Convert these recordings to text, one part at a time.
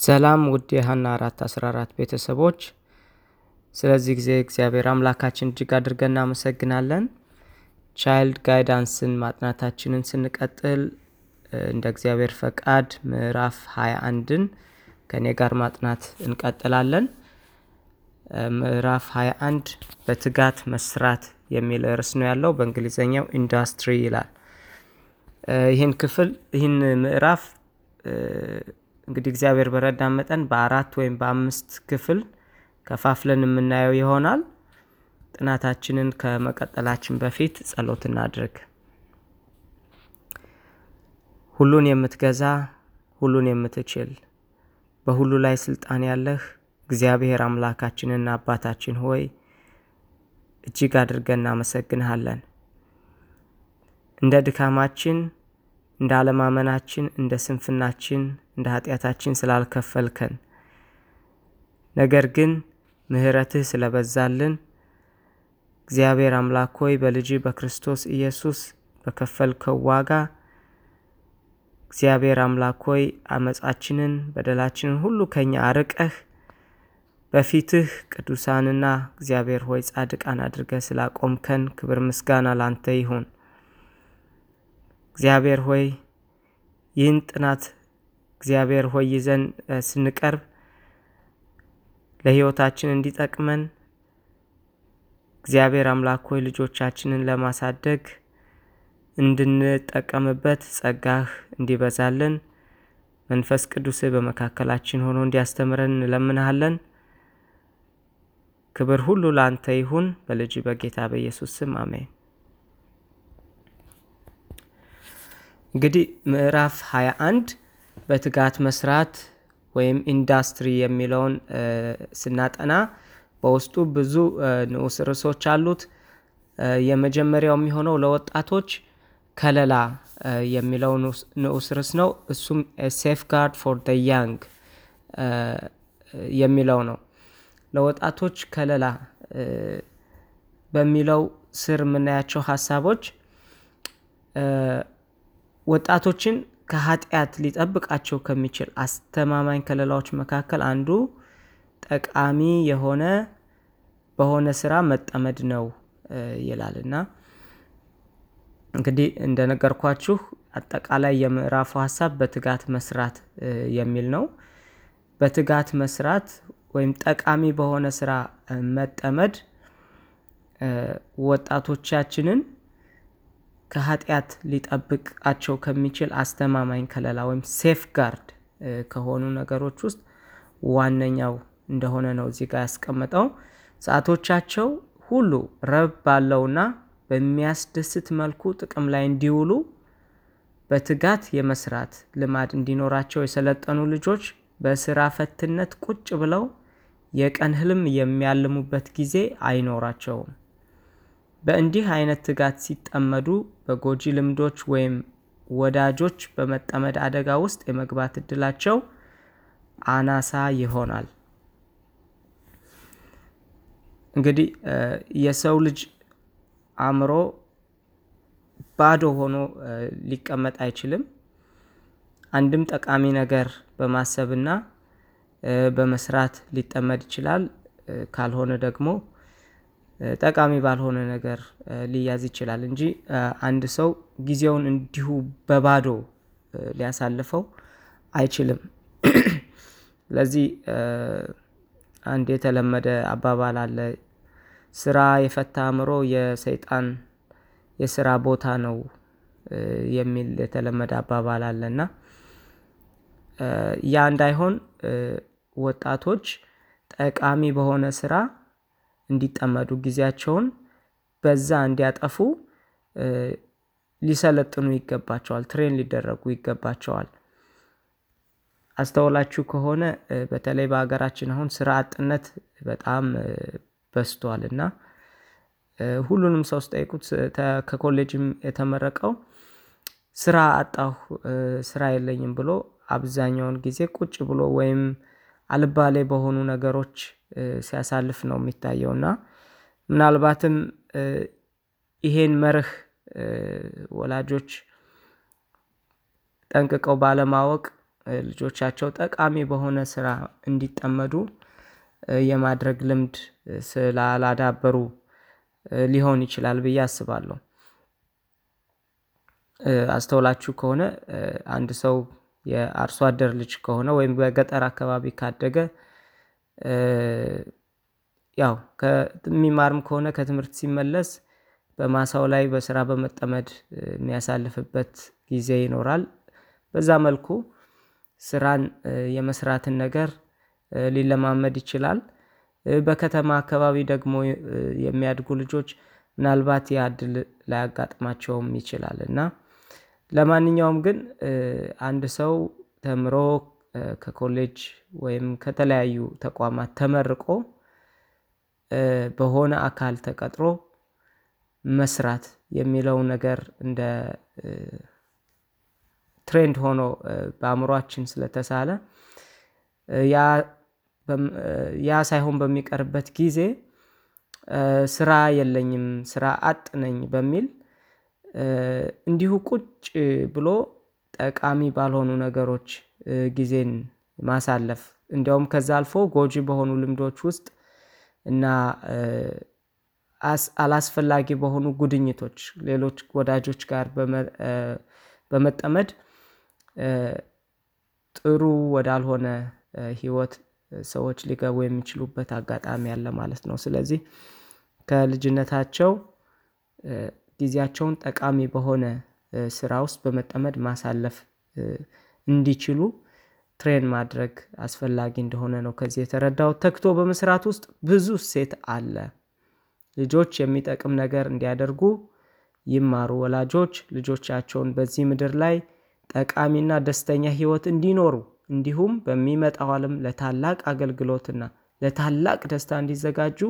ሰላም ውድ የሀና አራት አስራ አራት ቤተሰቦች ስለዚህ ጊዜ እግዚአብሔር አምላካችን እጅግ አድርገን እናመሰግናለን። ቻይልድ ጋይዳንስን ማጥናታችንን ስንቀጥል እንደ እግዚአብሔር ፈቃድ ምዕራፍ 21ን ከእኔ ጋር ማጥናት እንቀጥላለን። ምዕራፍ 21 በትጋት መስራት የሚል ርዕስ ነው ያለው። በእንግሊዝኛው ኢንዱስትሪ ይላል። ይህን ክፍል ይህን ምዕራፍ እንግዲህ እግዚአብሔር በረዳን መጠን በአራት ወይም በአምስት ክፍል ከፋፍለን የምናየው ይሆናል። ጥናታችንን ከመቀጠላችን በፊት ጸሎት እናድርግ። ሁሉን የምትገዛ ሁሉን የምትችል በሁሉ ላይ ስልጣን ያለህ እግዚአብሔር አምላካችንና አባታችን ሆይ እጅግ አድርገን እናመሰግንሃለን። እንደ ድካማችን፣ እንደ አለማመናችን፣ እንደ ስንፍናችን፣ እንደ ኃጢአታችን ስላልከፈልከን ነገር ግን ምሕረትህ ስለበዛልን እግዚአብሔር አምላክ ሆይ በልጅ በክርስቶስ ኢየሱስ በከፈልከው ዋጋ እግዚአብሔር አምላክ ሆይ አመፃችንን በደላችንን ሁሉ ከኛ አርቀህ በፊትህ ቅዱሳንና እግዚአብሔር ሆይ ጻድቃን አድርገህ ስላቆምከን ክብር ምስጋና ላንተ ይሁን። እግዚአብሔር ሆይ ይህን ጥናት እግዚአብሔር ሆይ ይዘን ስንቀርብ ለሕይወታችን እንዲጠቅመን እግዚአብሔር አምላክ ሆይ ልጆቻችንን ለማሳደግ እንድንጠቀምበት ጸጋህ እንዲበዛልን መንፈስ ቅዱስህ በመካከላችን ሆኖ እንዲያስተምረን እንለምንሃለን። ክብር ሁሉ ለአንተ ይሁን፣ በልጅ በጌታ በኢየሱስ ስም አሜን። እንግዲህ ምዕራፍ 21 በትጋት መስራት ወይም ኢንዱስትሪ የሚለውን ስናጠና በውስጡ ብዙ ንዑስ ርዕሶች አሉት። የመጀመሪያው የሚሆነው ለወጣቶች ከለላ የሚለው ንዑስ ርዕስ ነው። እሱም safeguard for the young የሚለው ነው። ለወጣቶች ከለላ በሚለው ስር የምናያቸው ሀሳቦች ወጣቶችን ከኃጢአት ሊጠብቃቸው ከሚችል አስተማማኝ ከለላዎች መካከል አንዱ ጠቃሚ የሆነ በሆነ ስራ መጠመድ ነው ይላል እንግዲህ እንደነገርኳችሁ አጠቃላይ የምዕራፉ ሀሳብ በትጋት መስራት የሚል ነው። በትጋት መስራት ወይም ጠቃሚ በሆነ ስራ መጠመድ ወጣቶቻችንን ከኃጢአት ሊጠብቃቸው ከሚችል አስተማማኝ ከለላ ወይም ሴፍ ጋርድ ከሆኑ ነገሮች ውስጥ ዋነኛው እንደሆነ ነው እዚህ ጋር ያስቀመጠው። ሰዓቶቻቸው ሁሉ ረብ ባለውና በሚያስደስት መልኩ ጥቅም ላይ እንዲውሉ በትጋት የመስራት ልማድ እንዲኖራቸው የሰለጠኑ ልጆች በስራ ፈትነት ቁጭ ብለው የቀን ህልም የሚያልሙበት ጊዜ አይኖራቸውም። በእንዲህ አይነት ትጋት ሲጠመዱ በጎጂ ልምዶች ወይም ወዳጆች በመጠመድ አደጋ ውስጥ የመግባት እድላቸው አናሳ ይሆናል። እንግዲህ የሰው ልጅ አእምሮ ባዶ ሆኖ ሊቀመጥ አይችልም። አንድም ጠቃሚ ነገር በማሰብና በመስራት ሊጠመድ ይችላል። ካልሆነ ደግሞ ጠቃሚ ባልሆነ ነገር ሊያዝ ይችላል እንጂ አንድ ሰው ጊዜውን እንዲሁ በባዶ ሊያሳልፈው አይችልም። ስለዚህ አንድ የተለመደ አባባል አለ። ስራ የፈታ አእምሮ የሰይጣን የስራ ቦታ ነው የሚል የተለመደ አባባል አለ እና ያ እንዳይሆን ወጣቶች ጠቃሚ በሆነ ስራ እንዲጠመዱ ጊዜያቸውን በዛ እንዲያጠፉ ሊሰለጥኑ ይገባቸዋል፣ ትሬን ሊደረጉ ይገባቸዋል። አስተውላችሁ ከሆነ በተለይ በሀገራችን አሁን ስራ አጥነት በጣም በዝቷል እና ሁሉንም ሰው ስጠይቁት ከኮሌጅም የተመረቀው ስራ አጣሁ ስራ የለኝም ብሎ አብዛኛውን ጊዜ ቁጭ ብሎ ወይም አልባሌ በሆኑ ነገሮች ሲያሳልፍ ነው የሚታየው እና ምናልባትም ይሄን መርህ ወላጆች ጠንቅቀው ባለማወቅ ልጆቻቸው ጠቃሚ በሆነ ስራ እንዲጠመዱ የማድረግ ልምድ ስላላዳበሩ ሊሆን ይችላል ብዬ አስባለሁ። አስተውላችሁ ከሆነ አንድ ሰው የአርሶ አደር ልጅ ከሆነ ወይም በገጠር አካባቢ ካደገ ያው ከሚማርም ከሆነ ከትምህርት ሲመለስ በማሳው ላይ በስራ በመጠመድ የሚያሳልፍበት ጊዜ ይኖራል። በዛ መልኩ ስራን የመስራትን ነገር ሊለማመድ ይችላል። በከተማ አካባቢ ደግሞ የሚያድጉ ልጆች ምናልባት ያ እድል ላያጋጥማቸውም ይችላል። እና ለማንኛውም ግን አንድ ሰው ተምሮ ከኮሌጅ ወይም ከተለያዩ ተቋማት ተመርቆ በሆነ አካል ተቀጥሮ መስራት የሚለው ነገር እንደ ትሬንድ ሆኖ በአእምሮአችን ስለተሳለ ያ ሳይሆን በሚቀርበት ጊዜ ስራ የለኝም ስራ አጥ ነኝ በሚል እንዲሁ ቁጭ ብሎ ጠቃሚ ባልሆኑ ነገሮች ጊዜን ማሳለፍ እንደውም ከዛ አልፎ ጎጂ በሆኑ ልምዶች ውስጥ እና አላስፈላጊ በሆኑ ጉድኝቶች ሌሎች ወዳጆች ጋር በመጠመድ ጥሩ ወዳልሆነ ህይወት ሰዎች ሊገቡ የሚችሉበት አጋጣሚ አለ ማለት ነው። ስለዚህ ከልጅነታቸው ጊዜያቸውን ጠቃሚ በሆነ ስራ ውስጥ በመጠመድ ማሳለፍ እንዲችሉ ትሬን ማድረግ አስፈላጊ እንደሆነ ነው ከዚህ የተረዳሁት ተግቶ በመስራት ውስጥ ብዙ እሴት አለ። ልጆች የሚጠቅም ነገር እንዲያደርጉ ይማሩ ወላጆች ልጆቻቸውን በዚህ ምድር ላይ ጠቃሚና ደስተኛ ህይወት እንዲኖሩ እንዲሁም በሚመጣው አለም ለታላቅ አገልግሎትና ለታላቅ ደስታ እንዲዘጋጁ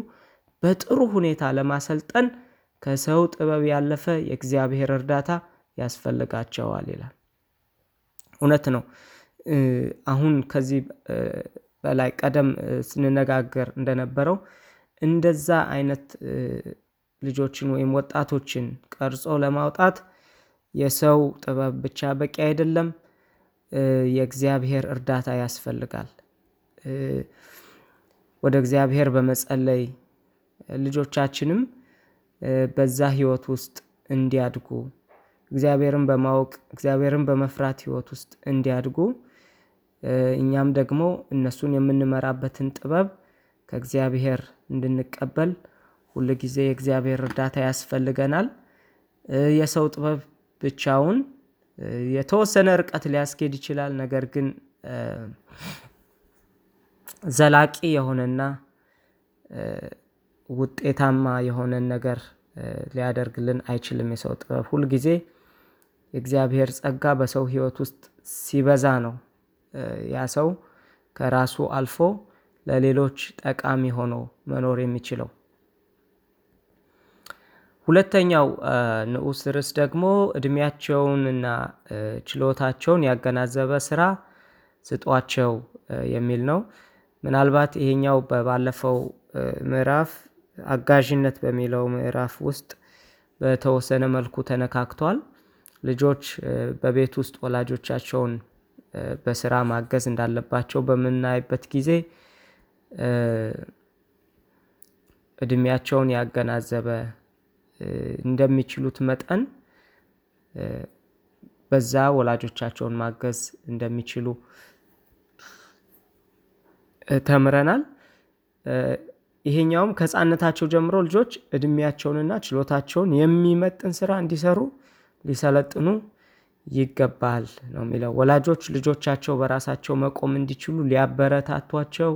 በጥሩ ሁኔታ ለማሰልጠን ከሰው ጥበብ ያለፈ የእግዚአብሔር እርዳታ ያስፈልጋቸዋል ይላል። እውነት ነው። አሁን ከዚህ በላይ ቀደም ስንነጋገር እንደነበረው እንደዛ አይነት ልጆችን ወይም ወጣቶችን ቀርጾ ለማውጣት የሰው ጥበብ ብቻ በቂ አይደለም። የእግዚአብሔር እርዳታ ያስፈልጋል። ወደ እግዚአብሔር በመጸለይ ልጆቻችንም በዛ ህይወት ውስጥ እንዲያድጉ እግዚአብሔርን በማወቅ እግዚአብሔርን በመፍራት ህይወት ውስጥ እንዲያድጉ እኛም ደግሞ እነሱን የምንመራበትን ጥበብ ከእግዚአብሔር እንድንቀበል ሁል ጊዜ የእግዚአብሔር እርዳታ ያስፈልገናል። የሰው ጥበብ ብቻውን የተወሰነ ርቀት ሊያስኬድ ይችላል ነገር ግን ዘላቂ የሆነና ውጤታማ የሆነን ነገር ሊያደርግልን አይችልም። የሰው ጥበብ ሁል ጊዜ የእግዚአብሔር ጸጋ በሰው ህይወት ውስጥ ሲበዛ ነው። ያ ሰው ከራሱ አልፎ ለሌሎች ጠቃሚ ሆኖ መኖር የሚችለው። ሁለተኛው ንዑስ ርዕስ ደግሞ እድሜያቸውንና ችሎታቸውን ያገናዘበ ስራ ስጧቸው የሚል ነው። ምናልባት ይሄኛው ባለፈው ምዕራፍ አጋዥነት በሚለው ምዕራፍ ውስጥ በተወሰነ መልኩ ተነካክቷል። ልጆች በቤት ውስጥ ወላጆቻቸውን በስራ ማገዝ እንዳለባቸው በምናይበት ጊዜ እድሜያቸውን ያገናዘበ እንደሚችሉት መጠን በዛ ወላጆቻቸውን ማገዝ እንደሚችሉ ተምረናል። ይሄኛውም ከህፃንነታቸው ጀምሮ ልጆች እድሜያቸውንና ችሎታቸውን የሚመጥን ስራ እንዲሰሩ ሊሰለጥኑ ይገባል ነው የሚለው ወላጆች ልጆቻቸው በራሳቸው መቆም እንዲችሉ ሊያበረታቷቸው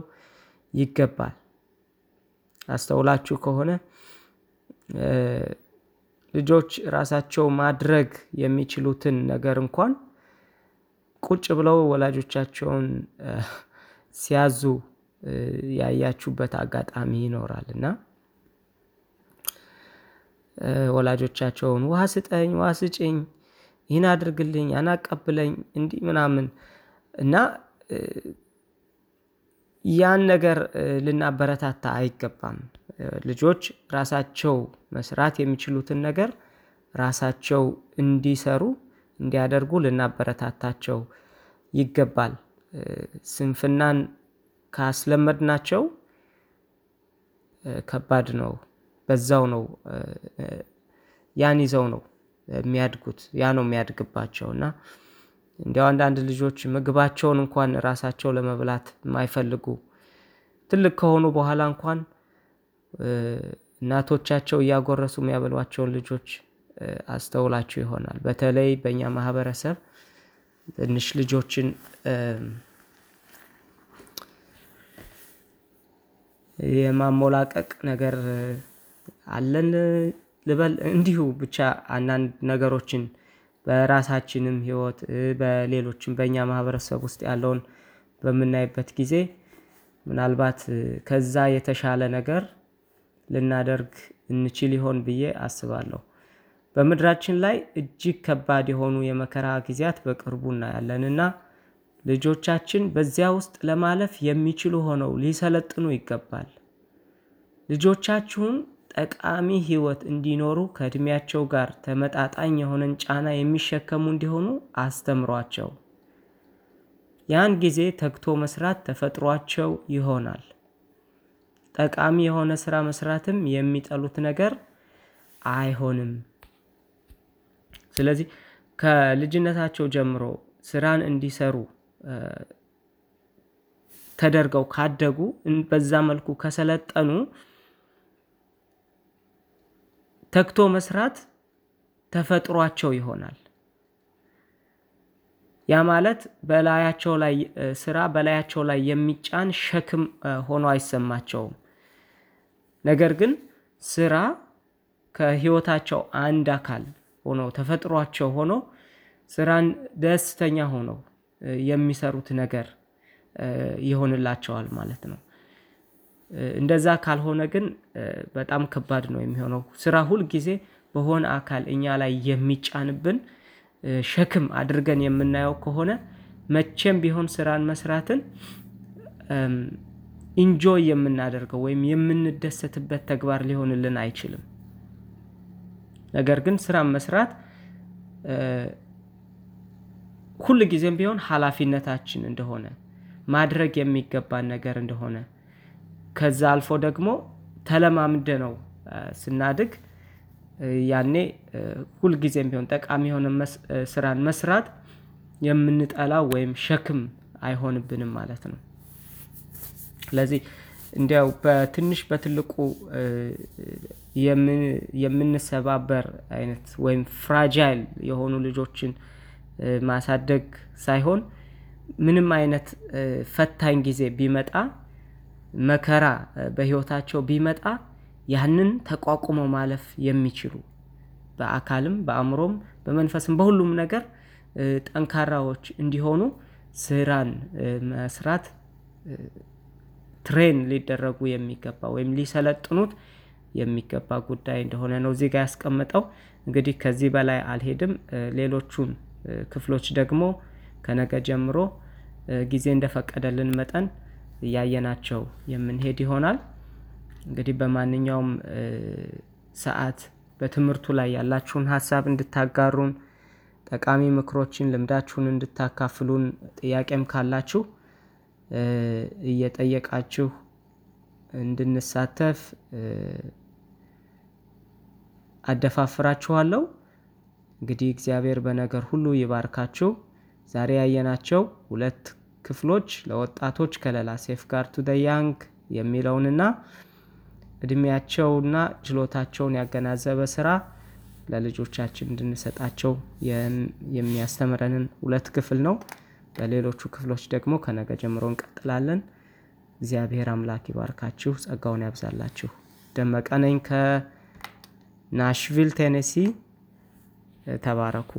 ይገባል። አስተውላችሁ ከሆነ ልጆች ራሳቸው ማድረግ የሚችሉትን ነገር እንኳን ቁጭ ብለው ወላጆቻቸውን ሲያዙ ያያችሁበት አጋጣሚ ይኖራል። እና ወላጆቻቸውን ውሃ ስጠኝ ውሃ ስጪኝ ይህን አድርግልኝ ያን አቀብለኝ እንዲህ ምናምን እና ያን ነገር ልናበረታታ አይገባም። ልጆች ራሳቸው መስራት የሚችሉትን ነገር ራሳቸው እንዲሰሩ እንዲያደርጉ ልናበረታታቸው ይገባል። ስንፍናን ካስለመድናቸው ከባድ ነው። በዛው ነው ያን ይዘው ነው የሚያድጉት ያ ነው የሚያድግባቸው እና እንዲያው አንዳንድ ልጆች ምግባቸውን እንኳን ራሳቸው ለመብላት የማይፈልጉ ትልቅ ከሆኑ በኋላ እንኳን እናቶቻቸው እያጎረሱ የሚያበሏቸውን ልጆች አስተውላችሁ ይሆናል። በተለይ በእኛ ማህበረሰብ ትንሽ ልጆችን የማሞላቀቅ ነገር አለን ልበል እንዲሁ ብቻ አንዳንድ ነገሮችን በራሳችንም ህይወት በሌሎችም በእኛ ማህበረሰብ ውስጥ ያለውን በምናይበት ጊዜ ምናልባት ከዛ የተሻለ ነገር ልናደርግ እንችል ይሆን ብዬ አስባለሁ። በምድራችን ላይ እጅግ ከባድ የሆኑ የመከራ ጊዜያት በቅርቡ እናያለንና ልጆቻችን በዚያ ውስጥ ለማለፍ የሚችሉ ሆነው ሊሰለጥኑ ይገባል። ልጆቻችሁን ጠቃሚ ህይወት እንዲኖሩ ከእድሜያቸው ጋር ተመጣጣኝ የሆነን ጫና የሚሸከሙ እንዲሆኑ አስተምሯቸው። ያን ጊዜ ተግቶ መስራት ተፈጥሯቸው ይሆናል። ጠቃሚ የሆነ ስራ መስራትም የሚጠሉት ነገር አይሆንም። ስለዚህ ከልጅነታቸው ጀምሮ ስራን እንዲሰሩ ተደርገው ካደጉ በዛ መልኩ ከሰለጠኑ ተግቶ መስራት ተፈጥሯቸው ይሆናል። ያ ማለት በላያቸው ላይ ስራ በላያቸው ላይ የሚጫን ሸክም ሆኖ አይሰማቸውም። ነገር ግን ስራ ከህይወታቸው አንድ አካል ሆኖ ተፈጥሯቸው ሆኖ ስራን ደስተኛ ሆነው የሚሰሩት ነገር ይሆንላቸዋል ማለት ነው። እንደዛ ካልሆነ ግን በጣም ከባድ ነው የሚሆነው ስራ ሁል ጊዜ በሆነ አካል እኛ ላይ የሚጫንብን ሸክም አድርገን የምናየው ከሆነ መቼም ቢሆን ስራን መስራትን enjoy የምናደርገው ወይም የምንደሰትበት ተግባር ሊሆንልን አይችልም። ነገር ግን ስራን መስራት ሁል ጊዜም ቢሆን ሀላፊነታችን እንደሆነ ማድረግ የሚገባን ነገር እንደሆነ ከዛ አልፎ ደግሞ ተለማምደነው ስናድግ ያኔ ሁልጊዜም ቢሆን ጠቃሚ የሆነ ስራን መስራት የምንጠላው ወይም ሸክም አይሆንብንም ማለት ነው። ስለዚህ እንደው በትንሽ በትልቁ የምንሰባበር አይነት ወይም ፍራጃይል የሆኑ ልጆችን ማሳደግ ሳይሆን ምንም አይነት ፈታኝ ጊዜ ቢመጣ መከራ በህይወታቸው ቢመጣ ያንን ተቋቁመው ማለፍ የሚችሉ በአካልም በአእምሮም በመንፈስም በሁሉም ነገር ጠንካራዎች እንዲሆኑ ስራን መስራት ትሬን ሊደረጉ የሚገባ ወይም ሊሰለጥኑት የሚገባ ጉዳይ እንደሆነ ነው እዚህ ጋር ያስቀመጠው። እንግዲህ ከዚህ በላይ አልሄድም ሌሎቹን ክፍሎች ደግሞ ከነገ ጀምሮ ጊዜ እንደፈቀደልን መጠን እያየናቸው የምንሄድ ይሆናል። እንግዲህ በማንኛውም ሰዓት በትምህርቱ ላይ ያላችሁን ሀሳብ እንድታጋሩን ጠቃሚ ምክሮችን ልምዳችሁን እንድታካፍሉን ጥያቄም ካላችሁ እየጠየቃችሁ እንድንሳተፍ አደፋፍራችኋለሁ። እንግዲህ እግዚአብሔር በነገር ሁሉ ይባርካችሁ። ዛሬ ያየናቸው ሁለት ክፍሎች ለወጣቶች ከለላ safeguard to the young የሚለውንና እድሜያቸውና ችሎታቸውን ያገናዘበ ስራ ለልጆቻችን እንድንሰጣቸው የሚያስተምረንን ሁለት ክፍል ነው። በሌሎቹ ክፍሎች ደግሞ ከነገ ጀምሮ እንቀጥላለን። እግዚአብሔር አምላክ ይባርካችሁ ጸጋውን ያብዛላችሁ። ደመቀ ነኝ ከናሽቪል ቴኔሲ ተባረኩ